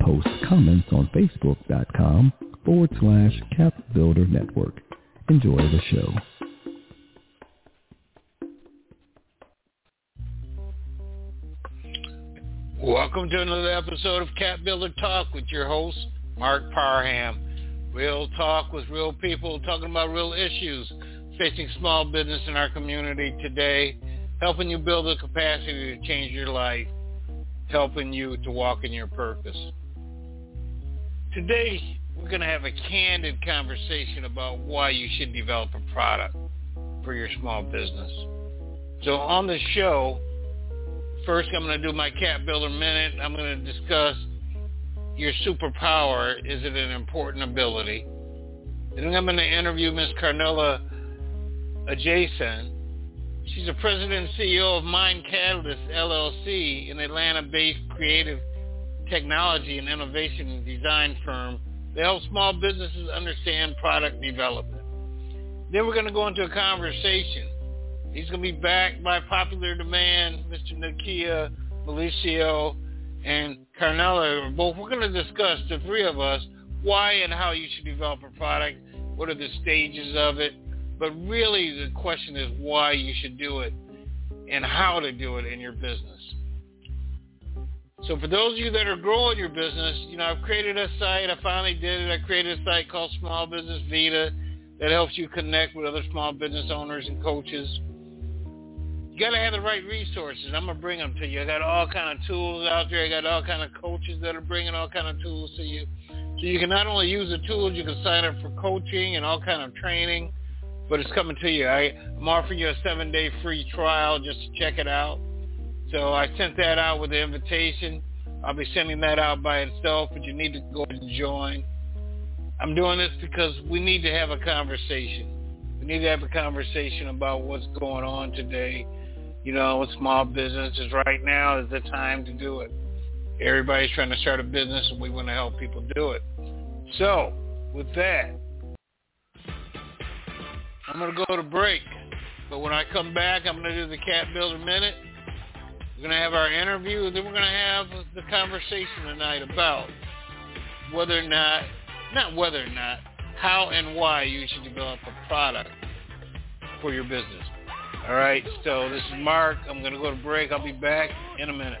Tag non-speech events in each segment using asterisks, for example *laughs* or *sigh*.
Post comments on facebook.com forward slash capbuilder network. Enjoy the show. Welcome to another episode of Cap Builder Talk with your host, Marc Parham. Real talk with real people talking about real issues facing small business in our community today, helping you build the capacity to change your life, helping you to walk in your purpose. Today, we're going to have a candid conversation about why you should develop a product for your small business. So on the show, first I'm going to do my cap Builder Minute. I'm going to discuss your superpower. Is it an important ability? Then I'm going to interview Ms. Carnella Ajasin. She's the president and CEO of Mind Katalyst LLC, an Atlanta-based creative technology and innovation design firm they help small businesses understand product development. Then we're going to go into a conversation. He's going to be backed by popular demand, Mr. Naki Melecio and Carnella. Both we're going to discuss, the three of us, why and how you should develop a product, what are the stages of it, but really the question is why you should do it and how to do it in your business. So for those of you that are growing your business, you know, I've created a site. I finally did it. I created a site called Small Business Vita that helps you connect with other small business owners and coaches. You got to have the right resources. I'm going to bring them to you. I got all kind of tools out there. I got all kind of coaches that are bringing all kind of tools to you. So you can not only use the tools, you can sign up for coaching and all kind of training, but it's coming to you. I, I'm offering you a seven-day free trial just to check it out. So I sent that out with the invitation. I'll be sending that out by itself, but you need to go and join. I'm doing this because we need to have a conversation. We need to have a conversation about what's going on today. You know, with small businesses right now is the time to do it. Everybody's trying to start a business and we want to help people do it. So, with that, I'm going to go to break. But when I come back, I'm going to do the Cap Builder Minute. We're going to have our interview, then we're going to have the conversation tonight about whether or not, not whether or not, how and why you should develop a product for your business. All right, so this is Marc. I'm going to go to break. I'll be back in a minute.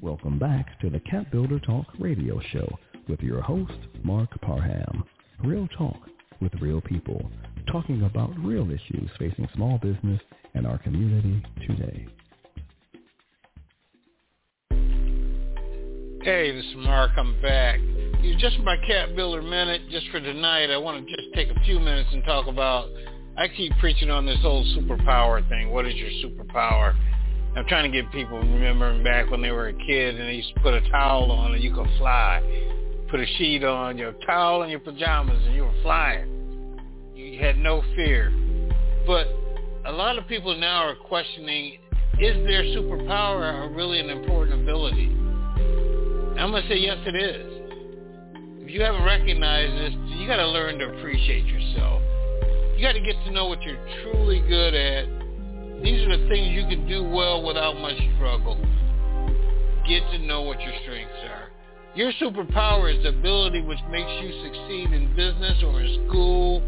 Welcome back to the Cap Builder Talk radio show with your host, Marc Parham. Real talk with real people, talking about real issues facing small business and our community today. Hey, this is Mark. I'm back. Just my cap builder minute, just for tonight, I want to just take a few minutes and talk about. I keep preaching on this whole superpower thing. What is your superpower? I'm trying to get people remembering back when they were a kid and they used to put a towel on and you could fly. Put a sheet on, your towel and your pajamas and you were flying. You had no fear. But a lot of people now are questioning, is their superpower really an important ability? I'm going to say yes, it is. If you haven't recognized this, you got to learn to appreciate yourself. You got to get to know what you're truly good at. These are the things you can do well without much struggle. Get to know what your strengths are. Your superpower is the ability which makes you succeed in business or in school.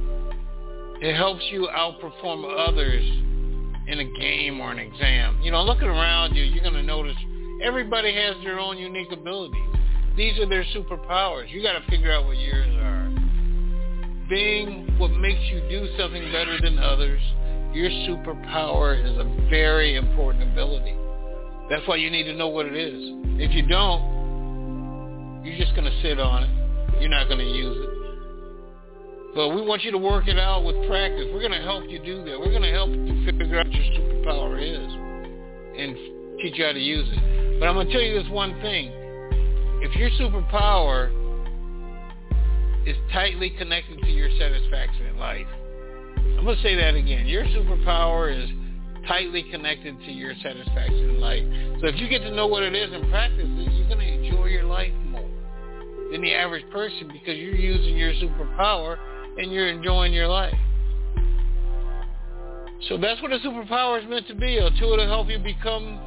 It helps you outperform others in a game or an exam. You know, looking around you, you're going to notice Everybody has their own unique abilities. These are their superpowers. You got to figure out what yours are. Being what makes you do something better than others, your superpower is a very important ability. That's why you need to know what it is. If you don't, you're just going to sit on it. You're not going to use it. But we want you to work it out with practice. We're going to help you do that. We're going to help you figure out what your superpower is and teach you how to use it. But I'm going to tell you this one thing. If your superpower is tightly connected to your satisfaction in life, I'm going to say that again. Your superpower is tightly connected to your satisfaction in life. So if you get to know what it is and practice it, you're going to enjoy your life more than the average person because you're using your superpower and you're enjoying your life. So that's what a superpower is meant to be, a tool to help you become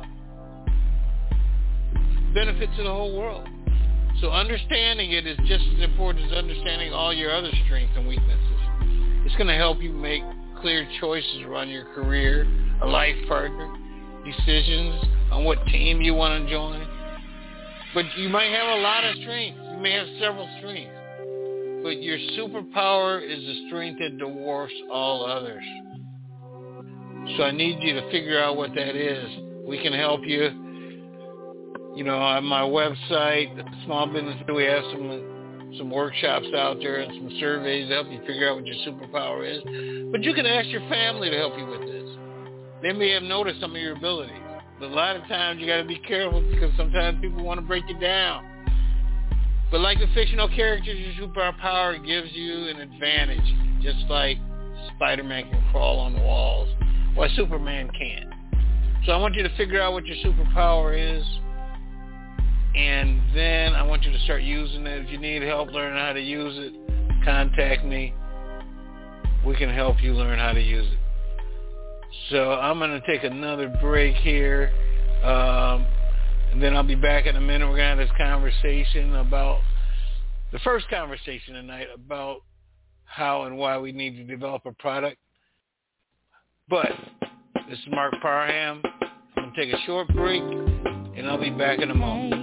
benefit to the whole world. So understanding it is just as important as understanding all your other strengths and weaknesses. It's going to help you make clear choices around your career, a life partner, decisions on what team you want to join. But you might have a lot of strengths. You may have several strengths. But your superpower is the strength that dwarfs all others. So I need you to figure out what that is. We can help you you know, on my website, Small Business, we have some some workshops out there and some surveys to help you figure out what your superpower is. But you can ask your family to help you with this. They may have noticed some of your abilities. But a lot of times you got to be careful because sometimes people want to break you down. But like a fictional character, your superpower gives you an advantage, just like Spider-Man can crawl on the walls, while Superman can't. So I want you to figure out what your superpower is and then I want you to start using it. If you need help learning how to use it, contact me. We can help you learn how to use it. So I'm going to take another break here. Um, and then I'll be back in a minute. We're going to have this conversation about the first conversation tonight about how and why we need to develop a product. But this is Marc Parham. I'm going to take a short break, and I'll be back in a moment.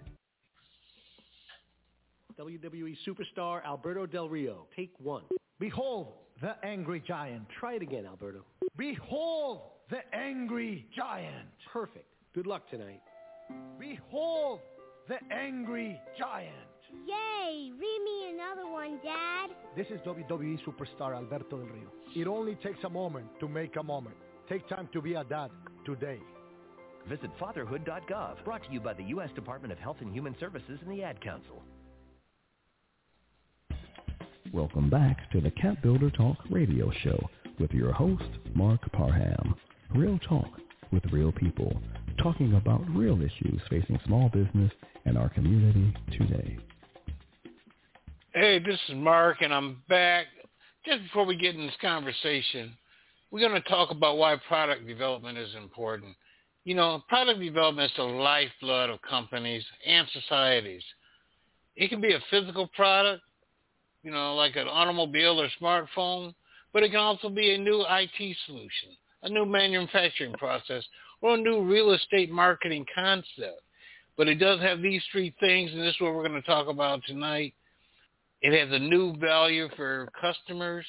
WWE superstar Alberto Del Rio. Take one. Behold the angry giant. Try it again, Alberto. Behold the angry giant. Perfect. Good luck tonight. Behold the angry giant. Yay! Read me another one, Dad. This is WWE superstar Alberto Del Rio. It only takes a moment to make a moment. Take time to be a dad today. Visit fatherhood.gov, brought to you by the U.S. Department of Health and Human Services and the Ad Council. Welcome back to the Cap Builder Talk radio show with your host, Marc Parham. Real talk with real people, talking about real issues facing small business and our community today. Hey, this is Mark, and I'm back. Just before we get in this conversation, we're going to talk about why product development is important. You know, product development is the lifeblood of companies and societies. It can be a physical product, you know, like an automobile or smartphone, but it can also be a new IT solution, a new manufacturing process, or a new real estate marketing concept. But it does have these three things, and this is what we're going to talk about tonight. It has a new value for customers.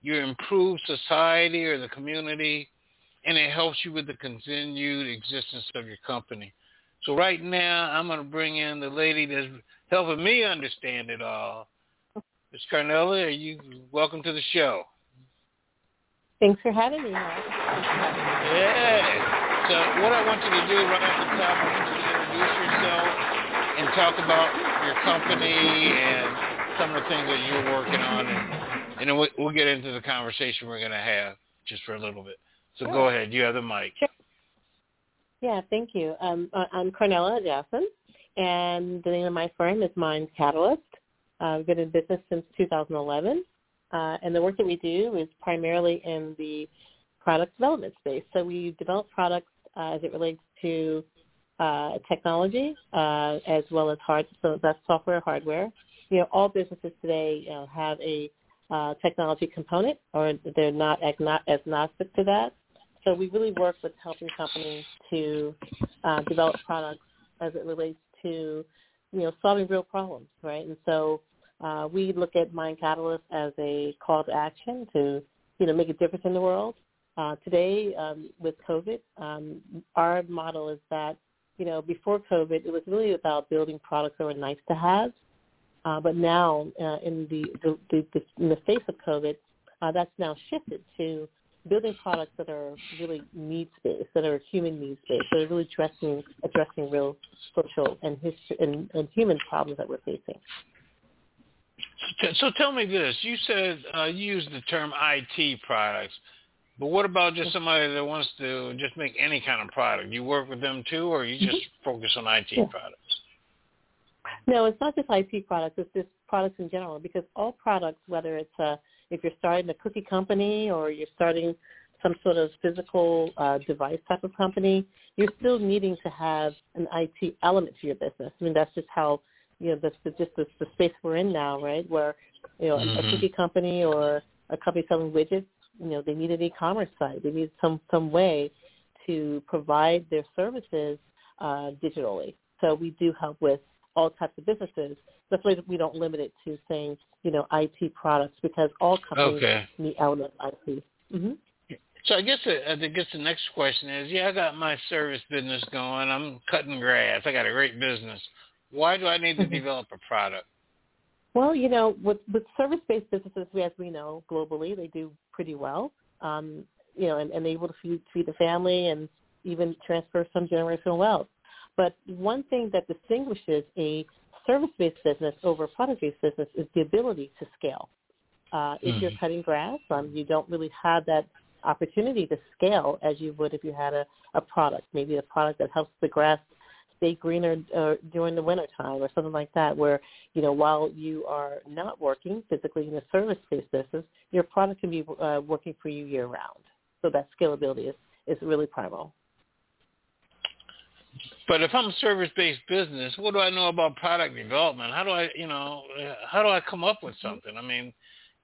You improve society or the community, and it helps you with the continued existence of your company. So right now, I'm going to bring in the lady that's helping me understand it all. Ms. Carnella, are you welcome to the show? Thanks for having me, Mark. Yeah. So what I want you to do right off the top, I want you to introduce yourself and talk about your company and some of the things that you're working on, and, and then we'll, we'll get into the conversation we're going to have just for a little bit. So sure. go ahead. You have the mic. Sure. Yeah, thank you. Um, I'm Carnella Ajasin, and the name of my firm is Mind Katalyst. Uh, I've been in business since 2011, uh, and the work that we do is primarily in the product development space. So we develop products uh, as it relates to uh, technology uh, as well as hard, so that's software, hardware. You know, all businesses today you know, have a uh, technology component, or they're not agnostic to that. So we really work with helping companies to develop products as it relates to, you know, solving real problems, right? And so uh, we look at Mind Katalyst as a call to action to, you know, make a difference in the world. Uh, today, um, with COVID, um, our model is that, you know, before COVID, it was really about building products that were nice to have. Uh, but now, uh, in the, the, the, in the face of COVID, uh, that's now shifted to building products that are really needs based, that are human needs based, that are really addressing addressing real social and history and, and human problems that we're facing. So tell me this: you said uh, you used the term IT products. But what about just somebody that wants to just make any kind of product? You work with them too, or you just mm-hmm. focus on IT yeah. products? No, it's not just IT products. It's just products in general because all products, whether it's a, if you're starting a cookie company or you're starting some sort of physical uh, device type of company, you're still needing to have an IT element to your business. I mean, that's just how you know that's the, just the, the space we're in now, right? Where you know mm-hmm. a cookie company or a company selling widgets you know they need an e-commerce site. They need some some way to provide their services uh, digitally. So we do help with all types of businesses. Definitely, we don't limit it to saying you know IT products because all companies okay. need elements of IT. Mm-hmm. So I guess uh, I guess the next question is, yeah, I got my service business going. I'm cutting grass. I got a great business. Why do I need to mm-hmm. develop a product? Well, you know, with, with service-based businesses, we as we know globally, they do pretty well. Um, you know, and, and able to feed, feed the family and even transfer some generational wealth. But one thing that distinguishes a service-based business over a product-based business is the ability to scale. Uh, if mm-hmm. you're cutting grass, um, you don't really have that opportunity to scale as you would if you had a, a product, maybe a product that helps the grass stay greener uh, during the winter time or something like that where, you know, while you are not working physically in a service-based business, your product can be uh, working for you year-round. So that scalability is, is really primal. But if I'm a service-based business, what do I know about product development? How do I, you know, how do I come up with something? I mean,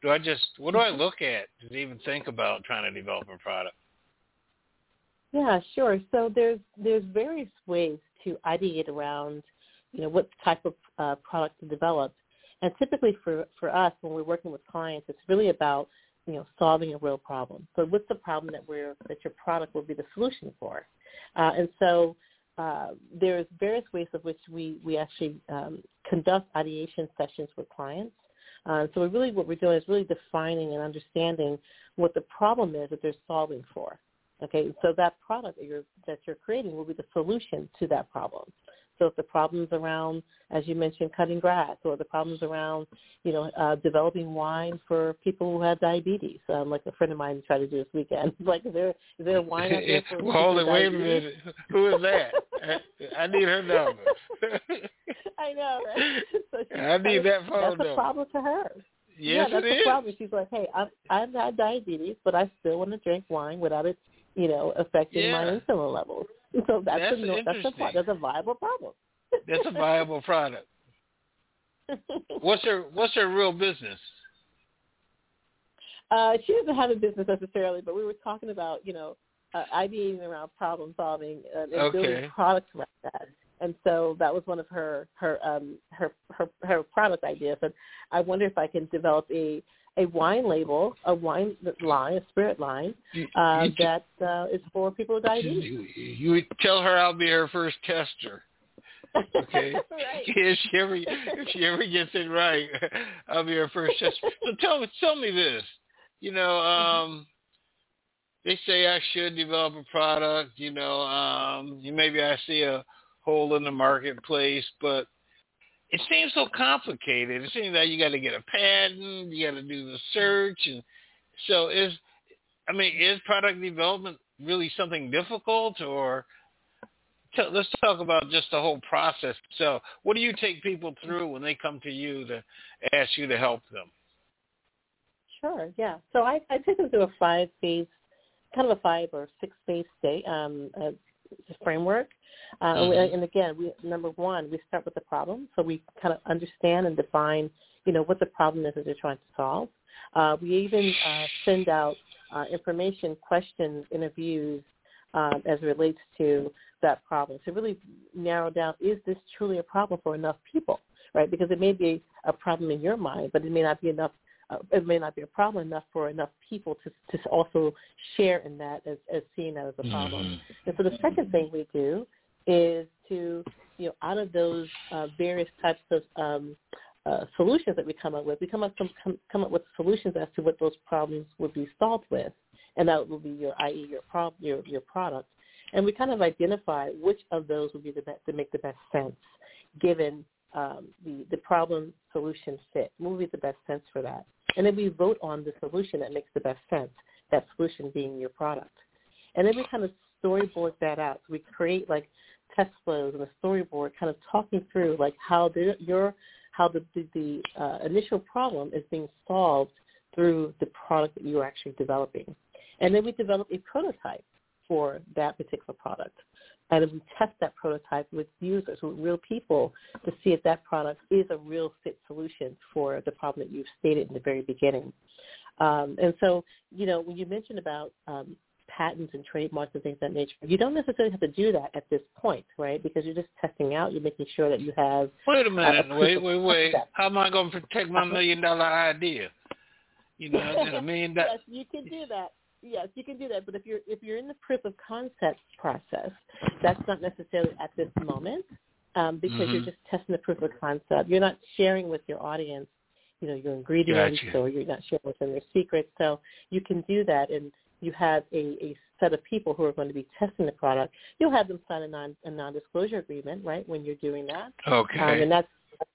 do I just, what do I look at to even think about trying to develop a product? Yeah, sure. So there's there's various ways to ideate around, you know, what type of uh, product to develop. And typically for, for us, when we're working with clients, it's really about, you know, solving a real problem. So what's the problem that we're, that your product will be the solution for? Uh, and so uh, there's various ways of which we, we actually um, conduct ideation sessions with clients. Uh, so really what we're doing is really defining and understanding what the problem is that they're solving for. Okay, so that product that you're that you're creating will be the solution to that problem. So if the problems around, as you mentioned, cutting grass, or the problems around, you know, uh, developing wine for people who have diabetes, um, like a friend of mine tried to do this weekend. *laughs* like, is there is there a wine out there for well, hold it, wait a minute. Who is that? *laughs* I, I need her number. *laughs* I know. Right? So I need that phone That's number. a problem to her. Yes, yeah, that's it the is. problem. She's like, hey, I've I've had diabetes, but I still want to drink wine without it, you know, affecting my insulin levels. *laughs* So that's, That's a, no- that's a that's a viable problem. That's a viable product. *laughs* What's her What's her real business? Uh, she doesn't have a business necessarily, but we were talking about, you know, uh, ideating around problem solving uh, and Okay. building products around that. And so that was one of her her um, her, her her product ideas. And I wonder if I can develop a a wine label, a wine line, a spirit line uh, you- that uh, is for people with diabetes. You, you tell her I'll be her first tester. Okay. *laughs* right. If she ever if she ever gets it right, I'll be her first tester. So tell me tell me this. You know, um they say I should develop a product, you know, um you- maybe I see a hole in the marketplace, but it seems so complicated. It seems like you got to get a patent, you got to do the search, and so is, I mean, is product development really something difficult, or t- let's talk about just the whole process. So, what do you take people through when they come to you to ask you to help them? Sure, yeah. So I, I take them through a five phase, kind of a five or six phase state um, framework. Uh, Mhm. And again, we, number one, we start with the problem, so we kind of understand and define, you know, what the problem is that they're trying to solve. Uh, we even uh, send out uh, information, questions, interviews um, as it relates to that problem to really narrow down: is this truly a problem for enough people? Right? Because it may be a problem in your mind, but it may not be enough uh, it may not be a problem enough for enough people to to also share in that as, as seeing that as a problem. And so the second thing we do is to you know out of those uh, various types of um, uh, solutions that we come up with, we come up some, come, come up with solutions as to what those problems would be solved with, and that will be your i.e. your prob your your product. And we kind of identify which of those would be the best to make the best sense given um, the the problem solution fit. What would be the best sense for that? And then we vote on the solution that makes the best sense. That solution being your product. And then we kind of storyboard that out. So we create like test flows and a storyboard, kind of talking through like how the, your how the the, the uh, initial problem is being solved through the product that you're actually developing. And then we develop a prototype for that particular product. And then we test that prototype with users, with real people, to see if that product is a real fit solution for the problem that you've stated in the very beginning. Um, and so, you know, when you mentioned about um, patents and trademarks and things of that nature, you don't necessarily have to do that at this point, right? Because you're just testing out. You're making sure that you have. Wait a minute. proof wait, wait, wait. concept. How am I going to protect my *laughs* million dollar idea? You know, a million *laughs* dollars. yes, you can do that. Yes, you can do that. But if you're if you're in the proof of concept process, that's not necessarily at this moment um, because you're Mhm. just testing the proof of concept. You're not sharing with your audience, you know, your ingredients Gotcha. or you're not sharing with them your secrets. So you can do that, and you have a, a set of people who are going to be testing the product. You'll have them sign a non a non-disclosure agreement, right, when you're doing that. Okay. Um, and that's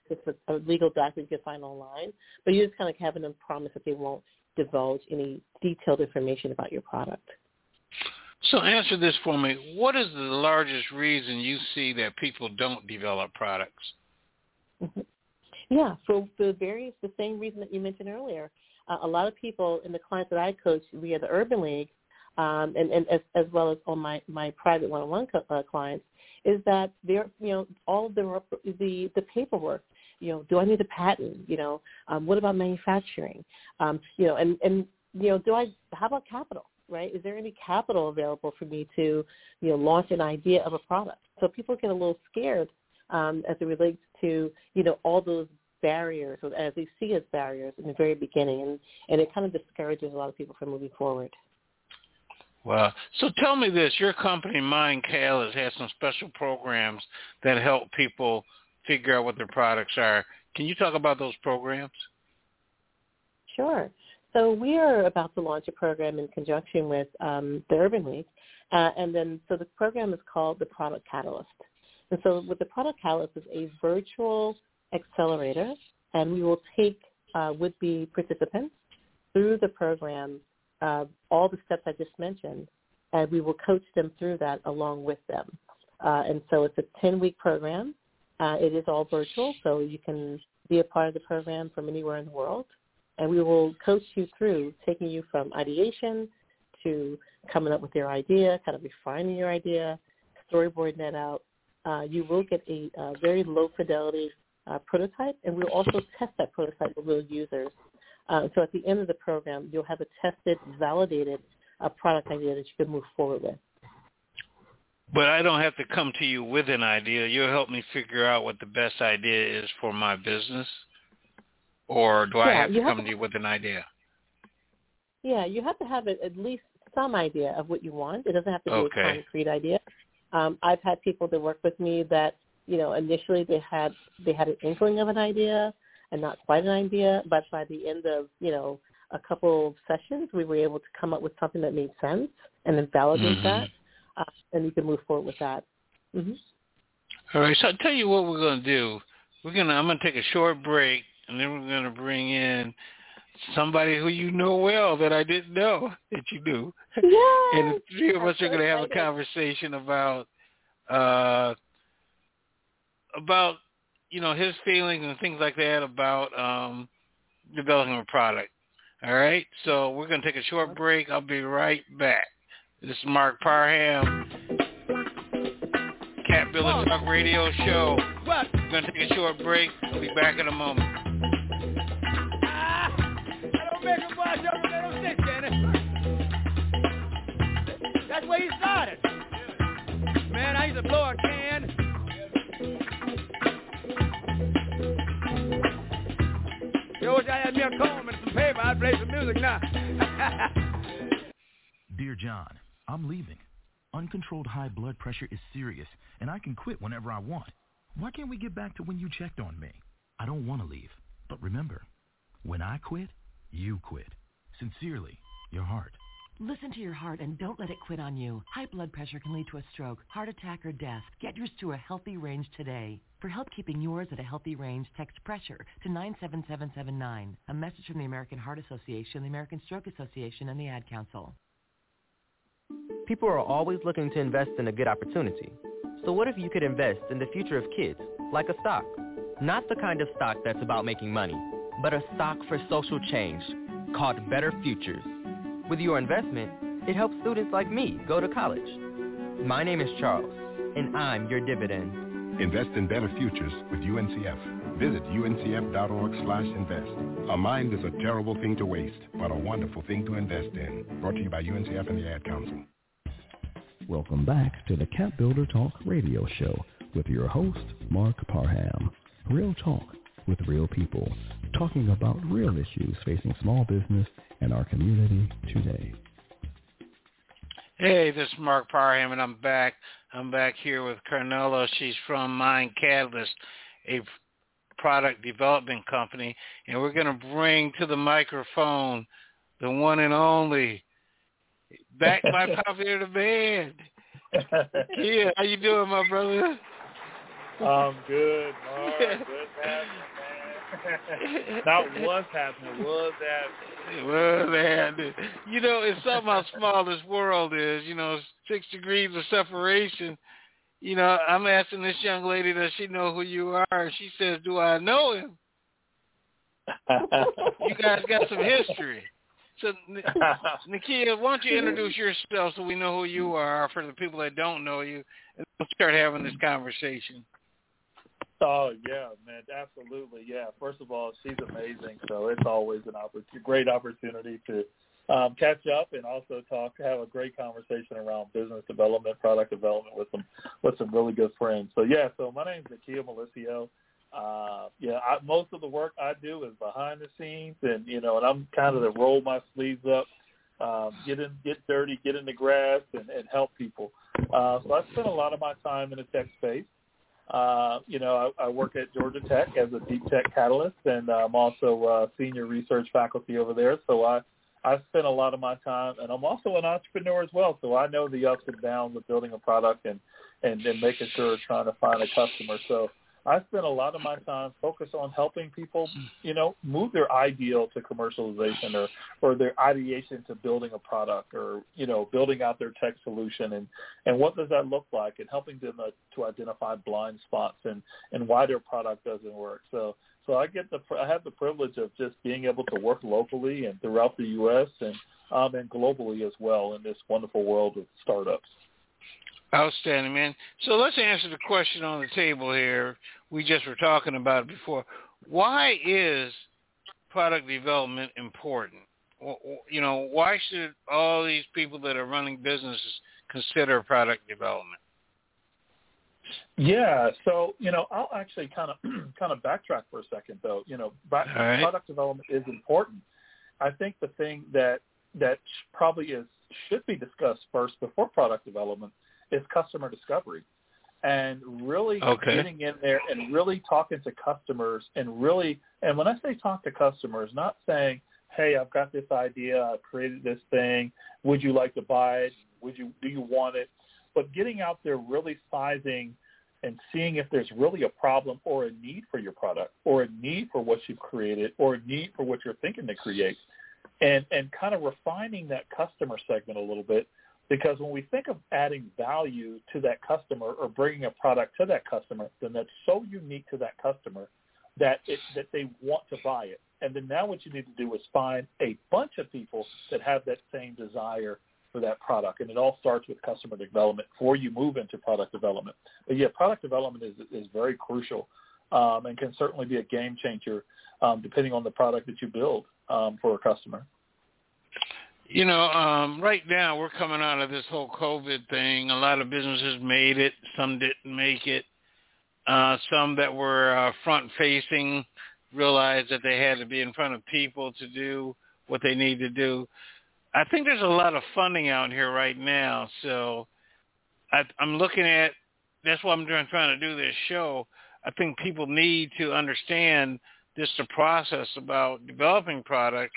a, a legal document you can find online. But you're just kind of having them promise that they won't divulge any detailed information about your product. So answer this for me. What is the largest reason you see that people don't develop products? Mhm. Yeah, for the various, the same reason that you mentioned earlier. Uh, a lot of people in the clients that I coach via the Urban League, um, and, and as, as well as on my, my private one-on-one co- uh, clients, is that they're, you know, all of the, the, the paperwork, you know, do I need a patent? You know, um, what about manufacturing? Um, you know, and, and, you know, do I, how about capital? Right? Is there any capital available for me to, you know, launch an idea of a product? So people get a little scared um, as it relates to you know all those barriers, or as they see as barriers in the very beginning, and and it kind of discourages a lot of people from moving forward. Well, so tell me this. Your company, Mind Katalyst, has some special programs that help people figure out what their products are. Can you talk about those programs? Sure. So we are about to launch a program in conjunction with um, the Urban League, uh, and then so the program is called the Product Catalyst. And so with the Product Catalyst is a virtual accelerator, and we will take uh, would-be participants through the program, uh, all the steps I just mentioned, and we will coach them through that along with them. Uh, and so it's a 10-week program. Uh, it is all virtual, so you can be a part of the program from anywhere in the world. And we will coach you through taking you from ideation to coming up with your idea, kind of refining your idea, storyboarding that out. Uh, you will get a, a very low fidelity uh, prototype, and we'll also test that prototype with real users. Uh, so at the end of the program, you'll have a tested, validated uh, product idea that you can move forward with. But I don't have to come to you with an idea. You'll help me figure out what the best idea is for my business, or do yeah, I have to have come to, to you with an idea? Yeah, you have to have at least some idea of what you want. It doesn't have to be okay. a concrete idea. Um, I've had people that work with me that you know initially they had they had an inkling of an idea and not quite an idea, but by the end of you know a couple of sessions, we were able to come up with something that made sense and then validate mm-hmm. that, uh, and you can move forward with that. Mm-hmm. All right, so I'll tell you what we're going to do. We're gonna I'm gonna take a short break, and then we're gonna bring in somebody who you know well that I didn't know *laughs* that you knew. Yes, and the three of us are going to have a conversation about uh about you know his feelings and things like that about um developing a product. All right, so we're going to take a short break. I'll be right back. This is Marc Parham, Cap Builder Talk Radio Show. What? We're going to take a short break. I'll be back in a moment. Ah, That's where he started. Man, I used to blow a can. Yo, wish I had me a comb and some paper. I'd play some music now. *laughs* Dear John, I'm leaving. Uncontrolled high blood pressure is serious, and I can quit whenever I want. Why can't we get back to when you checked on me? I don't want to leave. But remember, when I quit, you quit. Sincerely, your heart. Listen to your heart and don't let it quit on you. High blood pressure can lead to a stroke, heart attack, or death. Get yours to a healthy range today. For help keeping yours at a healthy range, text pressure to 97779. A message from the American Heart Association, the American Stroke Association, and the Ad Council. People are always looking to invest in a good opportunity. So what if you could invest in the future of kids, like a stock? Not the kind of stock that's about making money, but a stock for social change called Better Futures. With your investment, it helps students like me go to college. My name is Charles, and I'm your dividend. Invest in better futures with UNCF. Visit uncf.org slash invest. A mind is a terrible thing to waste, but a wonderful thing to invest in. Brought to you by UNCF and the Ad Council. Welcome back to the Cap Builder Talk radio show with your host, Marc Parham. Real talk with real people, talking about real issues facing small business and our community today. Hey, this is Marc Parham, and I'm back. I'm back here with Carnella. She's from Mind Katalyst, a product development company, and we're going to bring to the microphone the one and only, back by *laughs* popular demand. yeah, how you doing, my brother? I'm good, *laughs* Mark. Good happening, man. *laughs* Not what's happening, was happening. Well, man, you know, it's something how small this world is. You know, six degrees of separation. You know, I'm asking this young lady, does she know who you are? And she says, do I know him? you guys got some history. So, *laughs* Naki, why don't you introduce yourself so we know who you are for the people that don't know you, and we'll start having this conversation. Oh yeah, man, absolutely. Yeah. First of all, she's amazing, so it's always an oppor- great opportunity to um, catch up and also talk, have a great conversation around business development, product development with some with some really good friends. So yeah, so my name is Naki Melecio. Uh, yeah, I, most of the work I do is behind the scenes, and you know, and I'm kind of to roll my sleeves up, um, get in, get dirty, get in the grass, and, and help people. Uh, so I spend a lot of my time in the tech space. Uh, you know, I, I work at Georgia Tech as a deep tech catalyst, and I'm also uh, senior research faculty over there. So I, I spend a lot of my time, and I'm also an entrepreneur as well, so I know the ups and downs of building a product and and, and making sure trying to find a customer. So I spend a lot of my time focused on helping people, you know, move their ideal to commercialization or or their ideation to building a product or you know building out their tech solution and and what does that look like and helping them uh, to identify blind spots and and why their product doesn't work. So so I get the I have the privilege of just being able to work locally and throughout the U.S. and um, and globally as well in this wonderful world of startups. Outstanding, man. So let's answer the question on the table here. We just were talking about it before. Why is product development important? You know, why should all these people that are running businesses consider product development? Yeah, so you know, I'll actually kind of *clears throat* kind of backtrack for a second, though. You know, right. product development is important. I think the thing that that probably is should be discussed first before product development is customer discovery and really okay. getting in there and really talking to customers and really and when I say talk to customers, not saying, Hey, I've got this idea, I've created this thing, would you like to buy it? Would you do you want it? But getting out there really sizing and seeing if there's really a problem or a need for your product or a need for what you've created or a need for what you're thinking to create and and kind of refining that customer segment a little bit because when we think of adding value to that customer or bringing a product to that customer, then that's so unique to that customer that it, that they want to buy it. And then now what you need to do is find a bunch of people that have that same desire for that product. And it all starts with customer development before you move into product development. But yeah, product development is, is very crucial um, and can certainly be a game changer um, depending on the product that you build um, for a customer. You know, um, right now we're coming out of this whole COVID thing. A lot of businesses made it, some didn't make it. Uh, some that were uh, front facing realized that they had to be in front of people to do what they need to do. I think there's a lot of funding out here right now, so I, I'm looking at. That's why I'm trying, trying to do this show. I think people need to understand this the process about developing products.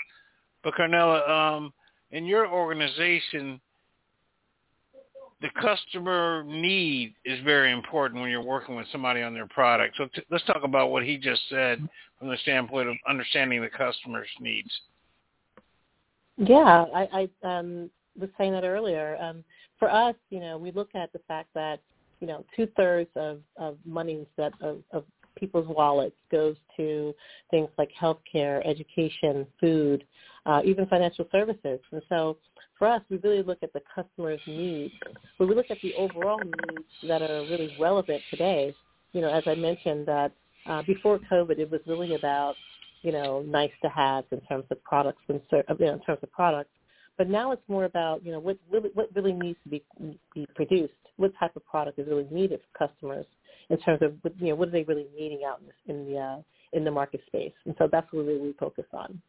But Carnella, um, in your organization, the customer need is very important when you're working with somebody on their product. So t- let's talk about what he just said from the standpoint of understanding the customer's needs. Yeah, I, I um, was saying that earlier. Um, for us, you know, we look at the fact that you know two thirds of of monies that of, of people's wallets goes to things like healthcare, education, food, uh, even financial services. And so for us, we really look at the customer's needs. But we look at the overall needs that are really relevant today. You know, as I mentioned, that uh, before COVID, it was really about you know nice to have in terms of products and know, in terms of products. But now it's more about you know what really what really needs to be be produced. What type of product is really needed for customers in terms of you know what are they really needing out in the in the, uh, in the market space. And so that's what we focus on.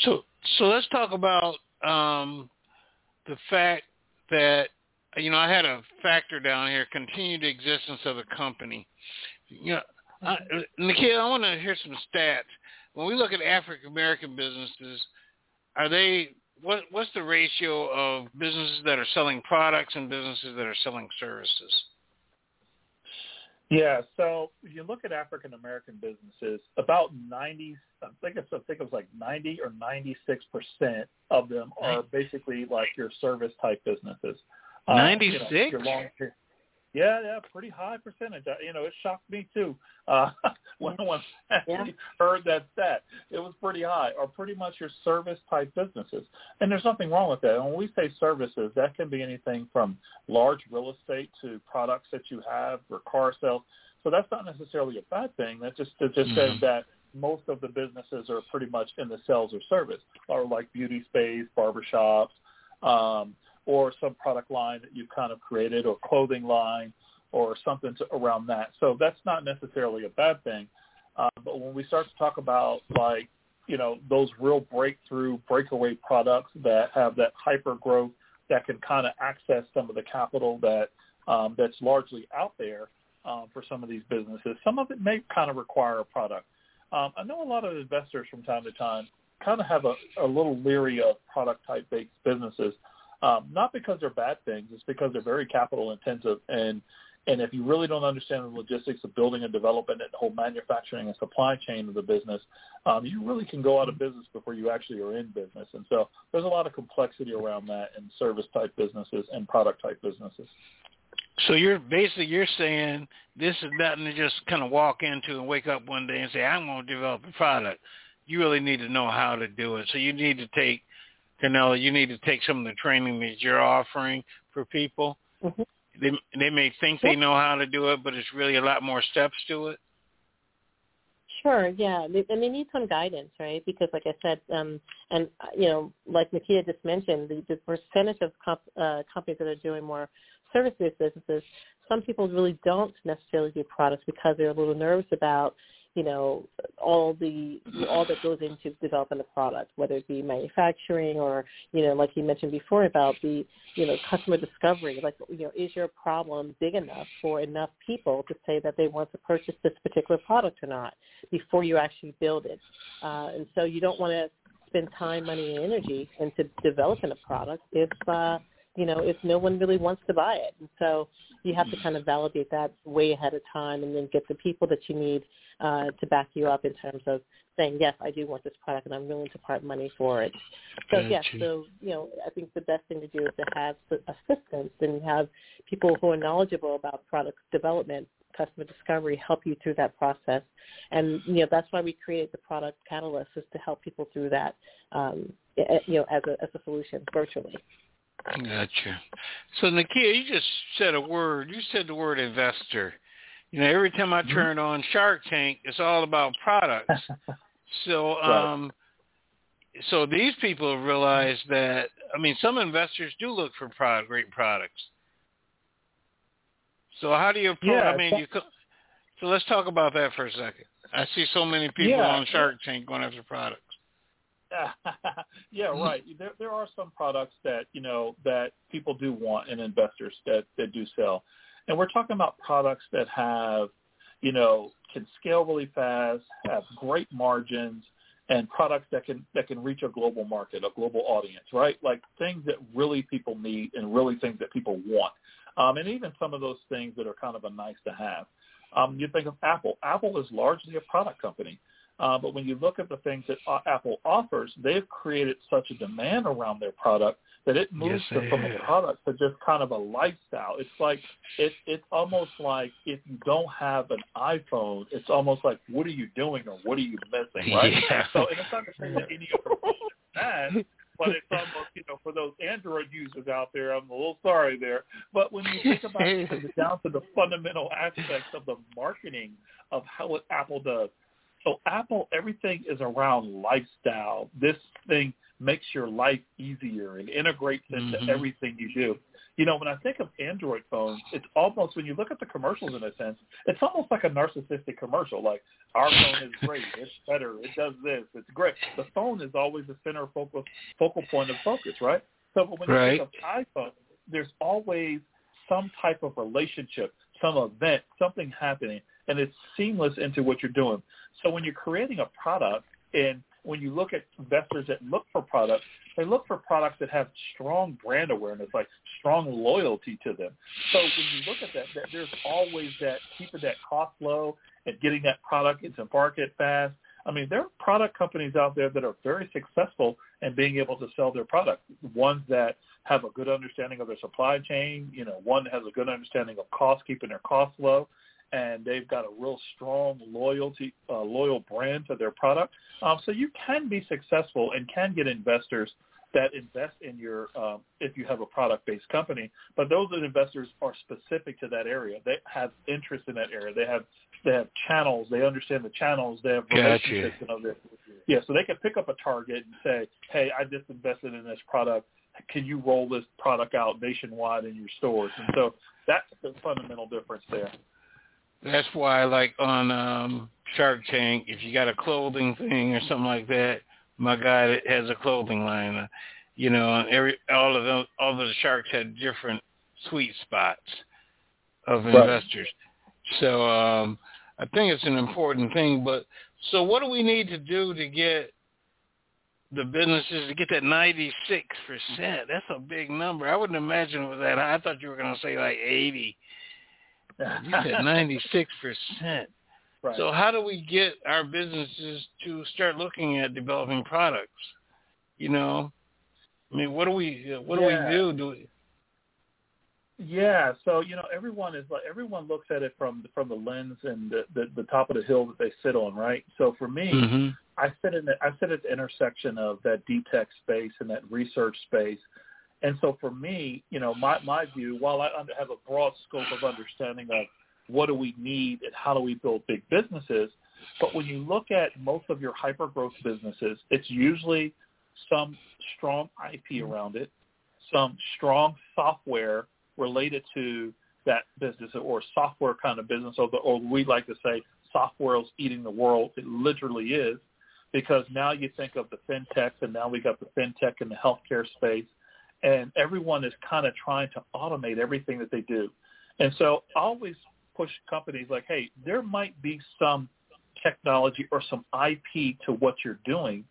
So so let's talk about um, the fact that you know I had a factor down here: continued existence of the company. You know, Naki, I want to hear some stats. When we look at African American businesses, are they what what's the ratio of businesses that are selling products and businesses that are selling services? Yeah, so if you look at African American businesses, about ninety, I think it's, I think it was like ninety or ninety six percent of them are basically like your service type businesses. Ninety six. Uh, you know, yeah, yeah, pretty high percentage. You know, it shocked me too uh, *laughs* when when I yeah. heard that stat. It was pretty high, or pretty much your service type businesses. And there's nothing wrong with that. And when we say services, that can be anything from large real estate to products that you have or car sales. So that's not necessarily a bad thing. That just it just mm-hmm. says that most of the businesses are pretty much in the sales or service, or like beauty space, barbershops. Um, or some product line that you've kind of created or clothing line or something to, around that. So that's not necessarily a bad thing. Uh, but when we start to talk about like, you know, those real breakthrough, breakaway products that have that hyper growth that can kind of access some of the capital that um, that's largely out there um, for some of these businesses, some of it may kind of require a product. Um, I know a lot of investors from time to time kind of have a, a little leery of product type based businesses. Um, not because they're bad things, it's because they're very capital intensive and and if you really don't understand the logistics of building and development and the whole manufacturing and supply chain of the business, um, you really can go out of business before you actually are in business. And so there's a lot of complexity around that in service type businesses and product type businesses. So you're basically you're saying this is nothing to just kind of walk into and wake up one day and say I'm going to develop a product. You really need to know how to do it. So you need to take, Carnella, you need to take some of the training that you're offering for people. Mm-hmm they they may think they know how to do it, but it's really a lot more steps to it. Sure, yeah, they, and they need some guidance, right? Because, like I said, um, and you know, like Nakia just mentioned, the, the percentage of comp, uh, companies that are doing more service-based businesses, some people really don't necessarily do products because they're a little nervous about you know all the all that goes into developing a product, whether it be manufacturing or you know like you mentioned before about the you know customer discovery. Like you know, is your problem big enough for enough people to say that they want to purchase this particular product or not before you actually build it? Uh, and so you don't want to spend time, money, and energy into developing a product if uh, you know, if no one really wants to buy it. And so you have to kind of validate that way ahead of time and then get the people that you need uh, to back you up in terms of saying, yes, I do want this product and I'm willing to part money for it. So gotcha. yes, so, you know, I think the best thing to do is to have assistance and have people who are knowledgeable about product development customer discovery help you through that process. And you know that's why we created the product catalyst is to help people through that, um, you know, as a as a solution virtually. Gotcha. So Nakia, you just said a word. You said the word investor. You know, every time I turn on Shark Tank, it's all about products. *laughs* so, um, so these people have realized that. I mean, some investors do look for product, great products. So how do you approach? Yeah, I mean, you. So let's talk about that for a second. I see so many people Yeah. on Shark Tank going after products. *laughs* yeah, right. There there are some products that you know that people do want and investors that that do sell, and we're talking about products that have, you know, can scale really fast, have great margins, and products that can that can reach a global market, a global audience, right? Like things that really people need and really things that people want, um, and even some of those things that are kind of a nice to have. Um, you think of Apple. Apple is largely a product company. Uh, but when you look at the things that uh, Apple offers, they've created such a demand around their product that it moves Yes, from a product to just kind of a lifestyle. It's like it, it's almost like if you don't have an iPhone, it's almost like what are you doing or what are you missing, *laughs* right? Yeah. So and it's not to say that any of bad, but it's almost you know for those Android users out there, I'm a little sorry there. But when you think about it comes down to the fundamental aspects of the marketing of how what Apple does. So Apple, everything is around lifestyle. This thing makes your life easier and integrates into Mhm. everything you do. You know, when I think of Android phones, it's almost when you look at the commercials in a sense, it's almost like a narcissistic commercial. Like our phone is great, it's better, it does this, it's great. The phone is always the center focal focal point of focus, right? So but when Right. you think of iPhone, there's always some type of relationship, some event, something happening, and it's seamless into what you're doing. So when you're creating a product, and when you look at investors that look for products, they look for products that have strong brand awareness, like strong loyalty to them. So when you look at that, that there's always that keeping that cost low and getting that product into market fast. I mean, there are product companies out there that are very successful in being able to sell their product. Ones that have a good understanding of their supply chain, you know, one that has a good understanding of cost, keeping their costs low, and they've got a real strong loyalty, uh, loyal brand to their product. Um, so you can be successful and can get investors that invest in your um, if you have a product-based company. But those investors are specific to that area. They have interest in that area. They have they have channels. They understand the channels. They have Gotcha. relationships and other. Yeah, so they can pick up a target and say, "Hey, I just invested in this product. Can you roll this product out nationwide in your stores?" And so that's the fundamental difference there. That's why, like on um Shark Tank, if you got a clothing thing or something like that, my guy that has a clothing line, uh, you know, and every all of them, all of the sharks had different sweet spots of Right. investors. So um I think it's an important thing. But so, what do we need to do to get the businesses to get that 96%. That's a big number. I wouldn't imagine it was that high. I thought you were going to say like 80. You said 96%. Right. So how do we get our businesses to start looking at developing products? You know, I mean, what do we what Yeah. do we do? Do we, Yeah, so you know, everyone is like everyone looks at it from the from the lens and the, the the top of the hill that they sit on, right? So for me, Mhm. I sit in the, I sit at the intersection of that deep tech space and that research space, and so for me, you know, my my view, while I have a broad scope of understanding of what do we need and how do we build big businesses, but when you look at most of your hyper growth businesses, it's usually some strong IP around it, some strong software related to that business or software kind of business, or, the, or we like to say software is eating the world. It literally is because now you think of the fintechs and now we got the fintech in the healthcare space and everyone is kind of trying to automate everything that they do. And so I always push companies like, hey, there might be some technology or some IP to what you're doing.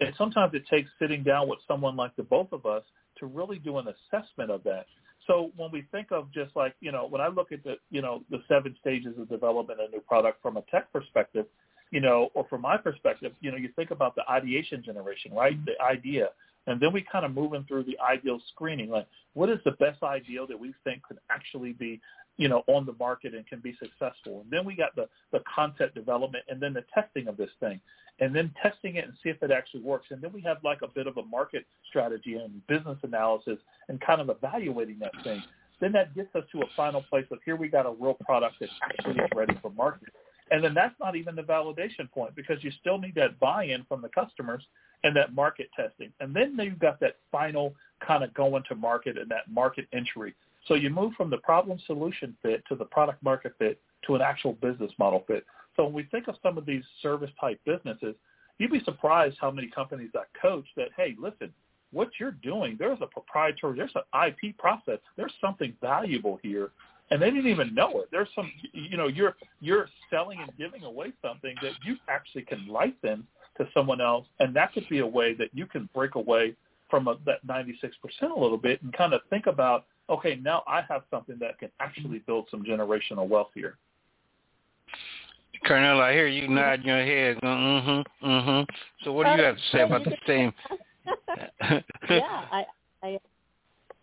And sometimes it takes sitting down with someone like the both of us to really do an assessment of that. So when we think of just like, you know, when I look at the, you know, the seven stages of development of a new product from a tech perspective, you know, or from my perspective, you know, you think about the ideation generation, right? The idea. And then we kind of moving through the ideal screening, like what is the best ideal that we think could actually be, you know, on the market and can be successful. And then we got the, the concept development and then the testing of this thing and then testing it and see if it actually works. And then we have like a bit of a market strategy and business analysis and kind of evaluating that thing. Then that gets us to a final place of here we got a real product that actually is ready for market. And then that's not even the validation point because you still need that buy-in from the customers and that market testing. And then you've got that final kind of going to market and that market entry. So you move from the problem solution fit to the product market fit to an actual business model fit. So when we think of some of these service type businesses, you'd be surprised how many companies that coach that, hey, listen, what you're doing, there's a proprietary, there's an IP process, there's something valuable here, and they didn't even know it. There's some, you know, you're you're selling and giving away something that you actually can license to someone else, and that could be a way that you can break away from a, that 96% a little bit and kind of think about, okay, now I have something that can actually build some generational wealth here. Carnella, I hear you nodding your head. Mm-hmm, mm-hmm. So what do you have to say about the *laughs* same? *laughs* yeah, I, I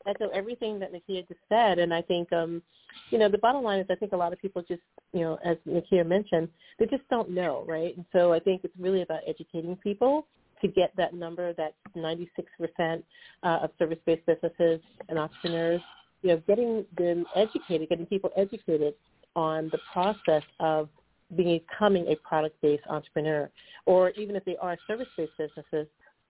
echo everything that Nakia just said, and I think, um, you know, the bottom line is I think a lot of people just, you know, as Nakia mentioned, they just don't know, right? And so I think it's really about educating people to get that number, that 96% uh, of service-based businesses and entrepreneurs, you know, getting them educated, getting people educated on the process of becoming a product-based entrepreneur, or even if they are service-based businesses,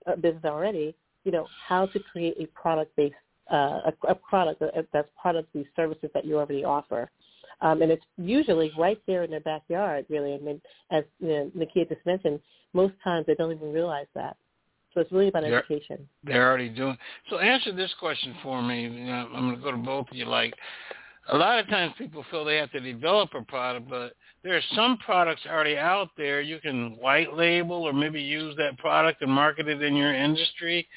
uh, business already, you know, how to create a product-based uh, a, a product that's part of the services that you already offer. Um, and it's usually right there in their backyard, really. I mean, as you know, Nakia just mentioned, most times they don't even realize that. So it's really about They're- education. They're already doing. So answer this question for me. You know, I'm going to go to both of you. Like, a lot of times people feel they have to develop a product, but there are some products already out there. You can white label or maybe use that product and market it in your industry.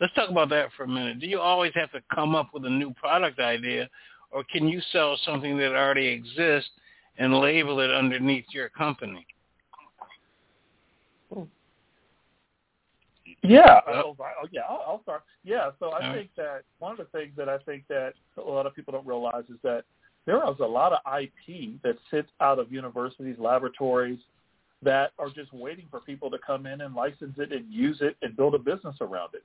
Let's talk about that for a minute. Do you always have to come up with a new product idea, or can you sell something that already exists and label it underneath your company? Yeah, I'll, I'll- oh, oh, yeah, I'll, I'll start. Yeah, so I think that one of the things that I think that a lot of people don't realize is that there is a lot of IP that sits out of universities, laboratories, that are just waiting for people to come in and license it and use it and build a business around it.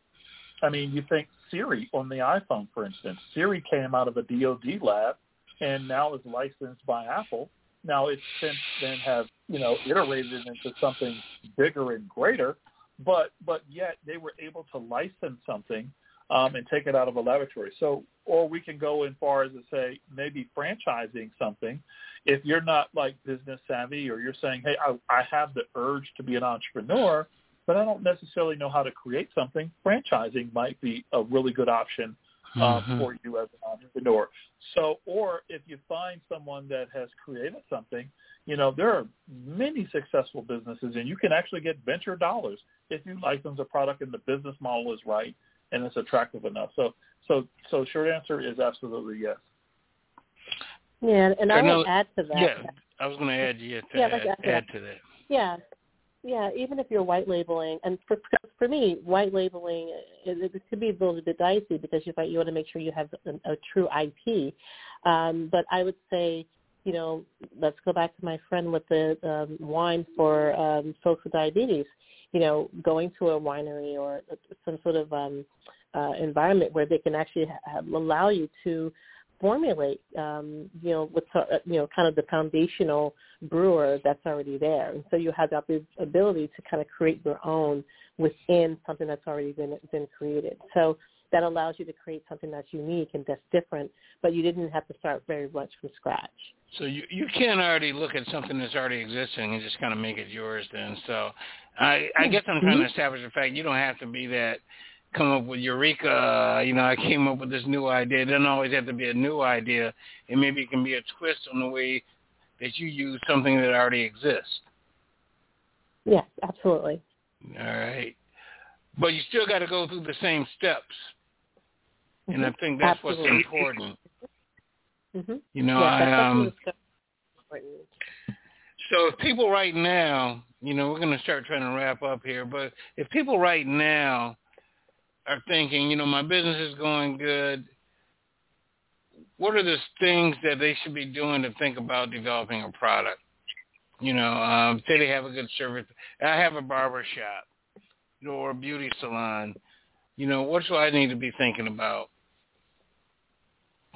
I mean, you think Siri on the iPhone, for instance. Siri came out of a DoD lab and now is licensed by Apple. Now it's since then have you know iterated into something bigger and greater, but but yet they were able to license something um, and take it out of a laboratory. So, or we can go as far as to say maybe franchising something. If you're not like business savvy, or you're saying, hey, I, I have the urge to be an entrepreneur, but I don't necessarily know how to create something, franchising might be a really good option um, Mhm. for you as an entrepreneur. So, or if you find someone that has created something, you know, there are many successful businesses, and you can actually get venture dollars if you license a product and the business model is right and it's attractive enough. So, so, so, short answer is absolutely yes. Yeah, and I I know- will add to that. Yeah, I was going to add you to Yeah, add, like, add to that. Yeah, yeah. Even if you're white labeling, and for for me, white labeling it, it could be a little bit dicey because you you want to make sure you have a, a true IP. Um, but I would say, you know, let's go back to my friend with the um, wine for um, folks with diabetes. You know, going to a winery or some sort of um, uh, environment where they can actually ha- allow you to formulate, um, you know, what's uh, you know kind of the foundational brewer that's already there, and so you have the ability to kind of create your own within something that's already been been created. So that allows you to create something that's unique and that's different, but you didn't have to start very much from scratch. So you you can already look at something that's already existing and just kind of make it yours. Then, so I I guess I'm trying to establish the fact you don't have to be that come up with eureka. You know, I came up with this new idea. It doesn't always have to be a new idea, and maybe it can be a twist on the way that you use something that already exists. Yes, absolutely. All right, but you still got to go through the same steps, and I think that's Absolutely. what's important. *laughs* Mm-hmm. You know, I um. so. So if people right now, you know, we're going to start trying to wrap up here, but if people right now are thinking, you know, my business is going good, what are the things that they should be doing to think about developing a product? You know, um, say they have a good service. I have a barber shop, or a beauty salon. You know, what do I need to be thinking about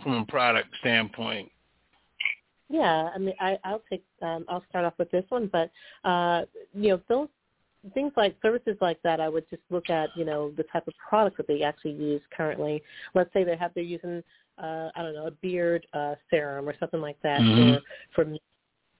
from a product standpoint? Yeah, I mean, I, I'll take. Um, I'll start off with this one, but uh, you know, those things like services like that, I would just look at you know the type of product that they actually use currently. Let's say they have they're using uh, I don't know a beard uh, serum or something like that Mhm. for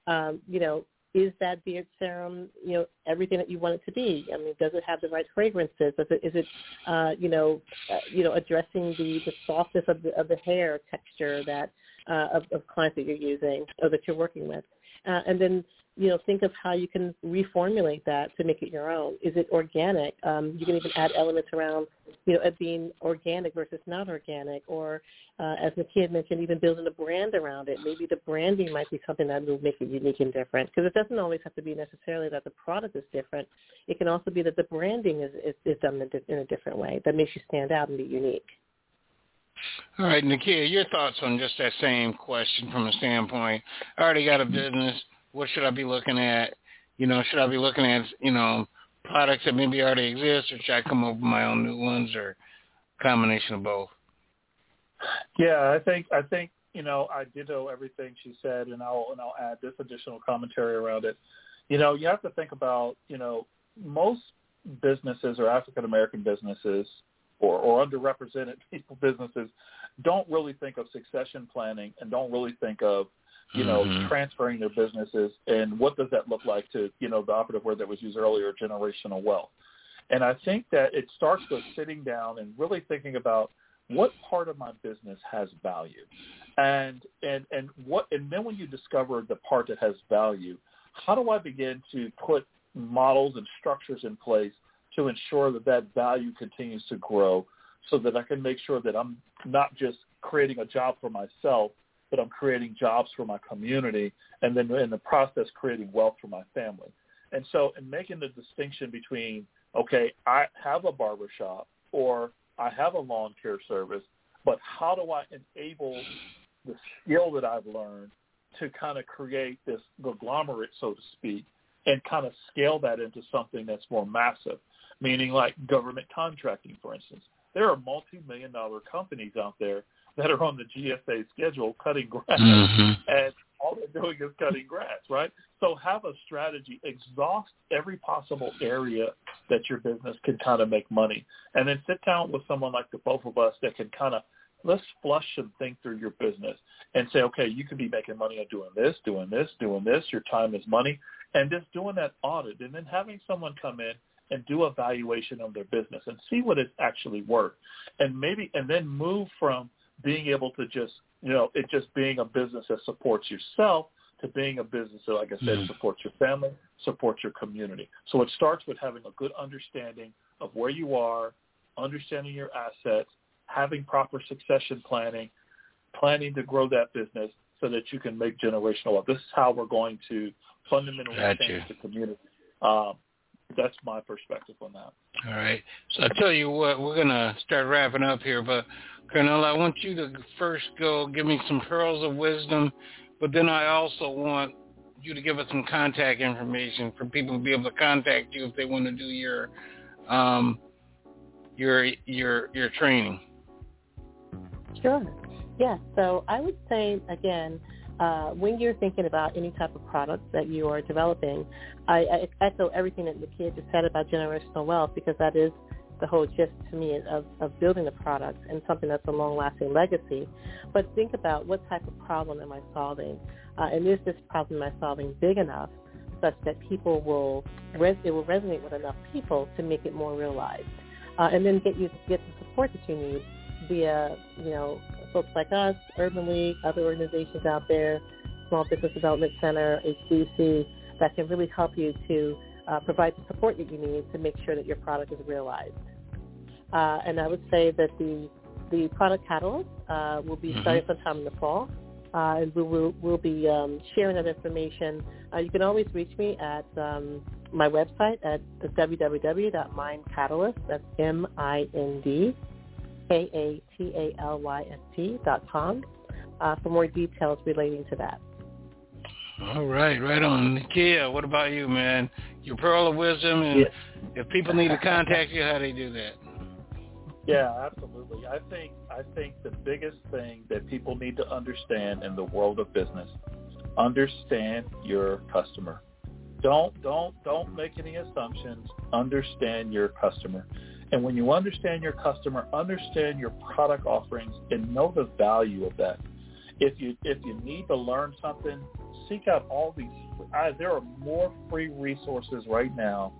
for um, you know. Is that beard serum, you know, everything that you want it to be? I mean, does it have the right fragrances? Is it, is it, uh, you know, uh, you know, addressing the the softness of the of the hair texture that uh, of, of clients that you're using or that you're working with, uh, and then you know think of how you can reformulate that to make it your own. Is it organic? Um, you can even add elements around you know it being organic versus not organic, or uh, as Nakia had mentioned, even building a brand around it. Maybe the branding might be something that will make it unique and different because it doesn't always have to be necessarily that the product is different. It can also be that the branding is is, is done in a, in a different way that makes you stand out and be unique. All right, Nakia, your thoughts on just that same question from a standpoint. I already got a business. What should I be looking at? You know, should I be looking at, you know, products that maybe already exist or should I come up with my own new ones or combination of both? Yeah, I think I think you know I ditto everything she said, and I'll and I'll add this additional commentary around it. You know, you have to think about you know most businesses or African American businesses or, or underrepresented *laughs* people businesses don't really think of succession planning and don't really think of you know Mhm. transferring their businesses and what does that look like to you know the operative word that was used earlier generational wealth and i think that it starts with sitting down and really thinking about what part of my business has value and and and what and then when you discover the part that has value how do i begin to put models and structures in place to ensure that that value continues to grow so that i can make sure that i'm not just creating a job for myself but i'm creating jobs for my community and then in the process creating wealth for my family and so in making the distinction between okay i have a barbershop or I have a lawn care service, but how do I enable the skill that I've learned to kind of create this conglomerate, so to speak, and kind of scale that into something that's more massive, meaning like government contracting, for instance. There are multi-million dollar companies out there that are on the GSA schedule cutting grass, Mhm. and all they're doing is cutting grass, right? So have a strategy, exhaust every possible area that your business can kind of make money, and then sit down with someone like the both of us that can kind of let's flush and think through your business and say, okay, you could be making money on doing this, doing this, doing this. Your time is money, and just doing that audit, and then having someone come in and do a valuation of their business and see what it's actually worth, and maybe and then move from being able to just you know it just being a business that supports yourself to being a business that, like I said, mm. supports your family, supports your community. So it starts with having a good understanding of where you are, understanding your assets, having proper succession planning, planning to grow that business so that you can make generational wealth. This is how we're going to fundamentally Got change you. the community. Um, that's my perspective on that. All right. So I tell you what, we're gonna start wrapping up here, but Carnella, I want you to first go give me some pearls of wisdom, but then I also want you to give us some contact information for people to be able to contact you if they want to do your um, your your your training. Sure. Yeah. So I would say again, uh, when you're thinking about any type of product that you are developing, I, I echo everything that Nakia just said about generational wealth because that is the whole gist to me of, of building a product and something that's a long-lasting legacy. But think about what type of problem am I solving, uh, and is this problem am I solving big enough such that people will res- it will resonate with enough people to make it more realized, uh, and then get you get the support that you need via you know folks like us, Urban League, other organizations out there, Small Business Development Center, HBC, that can really help you to uh, provide the support that you need to make sure that your product is realized. Uh, and I would say that the the product catalog uh, will be starting Mm-hmm. sometime in the fall. Uh, and we will we'll be um, sharing that information. Uh, you can always reach me at um, my website at www.mindkatalyst. That's M-I-N-D K-A-T-A-L-Y-S-T dot com uh, for more details relating to that. All right, right on. Nakia, what about you, man? Your pearl of wisdom, and Yeah. if people need to contact you, how do they do that? Yeah, absolutely. I think I think the biggest thing that people need to understand in the world of business, understand your customer. Don't don't don't make any assumptions. Understand your customer. And when you understand your customer, understand your product offerings and know the value of that. If you if you need to learn something, seek out all these. I, there are more free resources right now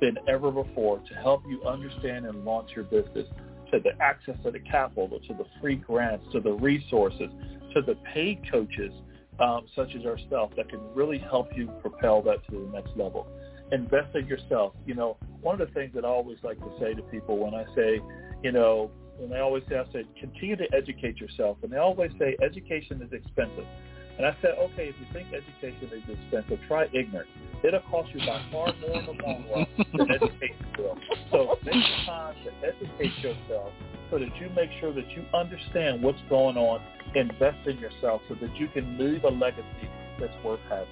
than ever before to help you understand and launch your business. To the access to the capital, to the free grants, to the resources, to the paid coaches um, such as ourselves that can really help you propel that to the next level. Invest in yourself. You know, one of the things that I always like to say to people when I say, you know, when they always say, I say, continue to educate yourself. And they always say education is expensive. And I said, okay, if you think education is expensive, try ignorance. It'll cost you by far more in the long run than *laughs* education will. So make time to educate yourself so that you make sure that you understand what's going on. Invest in yourself so that you can leave a legacy that's worth having.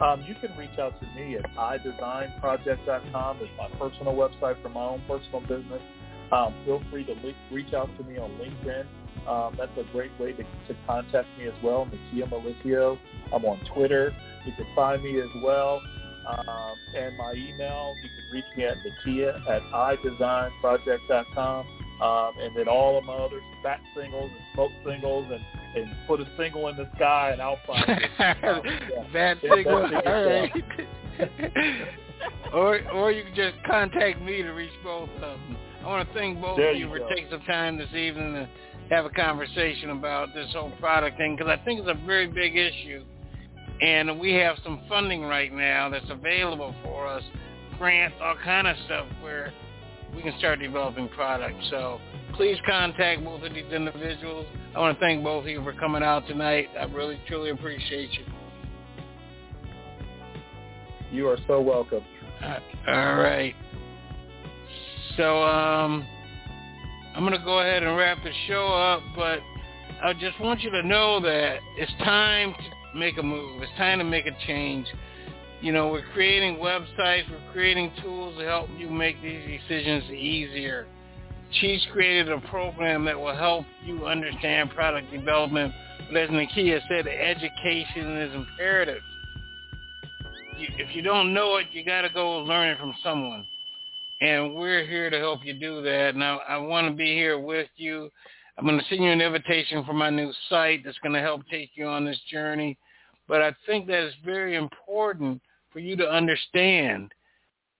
Um, you can reach out to me at idesignproject.com. It's my personal website for my own personal business. Um, feel free to link, reach out to me on LinkedIn. Um, that's a great way to, to contact me as well, Nakia Melecio. I'm on Twitter. You can find me as well. Um, and my email, you can reach me at Nakia at idesignproject.com. Um, and then all of my other back singles and smoke singles and, and put a single in the sky and I'll find it. Um, *laughs* yeah. Bad Yeah, signal. that's it, All right. *laughs* or or you can just contact me to reach both of them. I want to thank both There of you you for go. taking some time this evening to have a conversation about this whole product thing because I think it's a very big issue. And we have some funding right now that's available for us, grants, all kind of stuff where we can start developing products. So please contact both of these individuals. I want to thank both of you for coming out tonight. I really, truly appreciate you. You are so welcome. Uh, all right. So um, I'm going to go ahead and wrap the show up, but I just want you to know that it's time to make a move. It's time to make a change. You know, we're creating websites, we're creating tools to help you make these decisions easier. She's created a program that will help you understand product development. But as Nakia said, education is imperative. You, if you don't know it, you got to go learn it from someone. And we're here to help you do that. Now, I want to be here with you. I'm going to send you an invitation for my new site that's going to help take you on this journey. But I think that it's very important for you to understand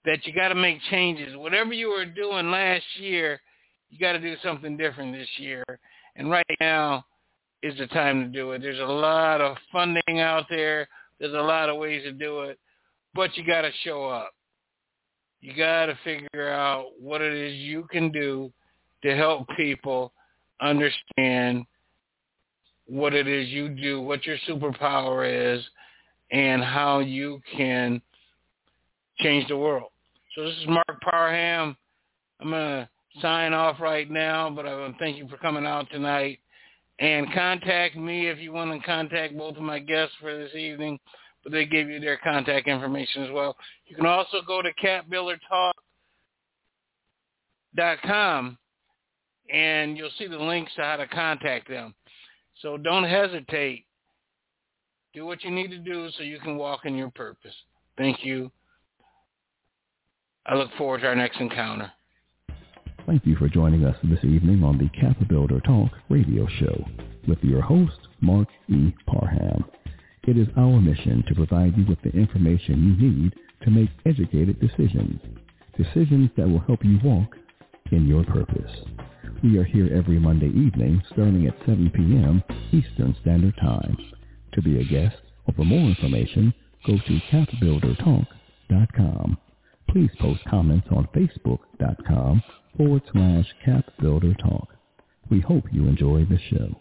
that you got to make changes. Whatever you were doing last year, you got to do something different this year. And right now is the time to do it. There's a lot of funding out there. There's a lot of ways to do it, but you got to show up. You got to figure out what it is you can do to help people understand what it is you do, what your superpower is, and how you can change the world. So this is Marc Parham. I'm going to sign off right now, but I want to thank you for coming out tonight. And contact me if you want to contact both of my guests for this evening, but they gave you their contact information as well. You can also go to capbuildertalk.com and you'll see the links to how to contact them. So don't hesitate. Do what you need to do so you can walk in your purpose. Thank you. I look forward to our next encounter. Thank you for joining us this evening on the Cap Builder Talk radio show with your host, Marc E. Parham. It is our mission to provide you with the information you need to make educated decisions, decisions that will help you walk in your purpose. We are here every Monday evening starting at 7 p.m. Eastern Standard Time. To be a guest or for more information, go to capbuildertalk.com. Please post comments on facebook.com forward slash capbuildertalk. We hope you enjoy the show.